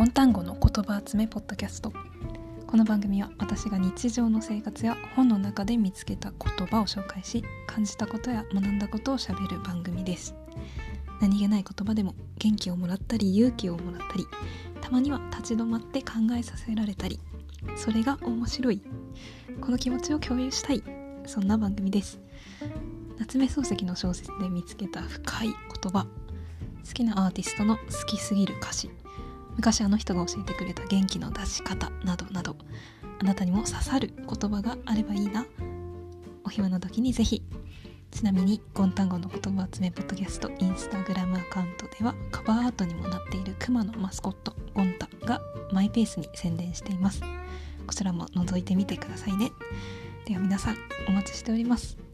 ゴンタンゴの言葉集めポッドキャスト。この番組は私が日常の生活や本の中で見つけた言葉を紹介し感じたことや学んだことをしゃべる番組です。何気ない言葉でも元気をもらったり勇気をもらったりたまには立ち止まって考えさせられたりそれが面白い。この気持ちを共有したい。そんな番組です。夏目漱石の小説で見つけた深い言葉。好きなアーティストの好きすぎる歌詞。昔あの人が教えてくれた元気の出し方などなどあなたにも刺さる言葉があればいいな。お暇な時にぜひ。ちなみにゴンタンゴの言葉集めポッドキャストインスタグラムアカウントではカバーアートにもなっているクマのマスコットゴンタがマイペースに宣伝しています。こちらも覗いてみてくださいね。では皆さんお待ちしております。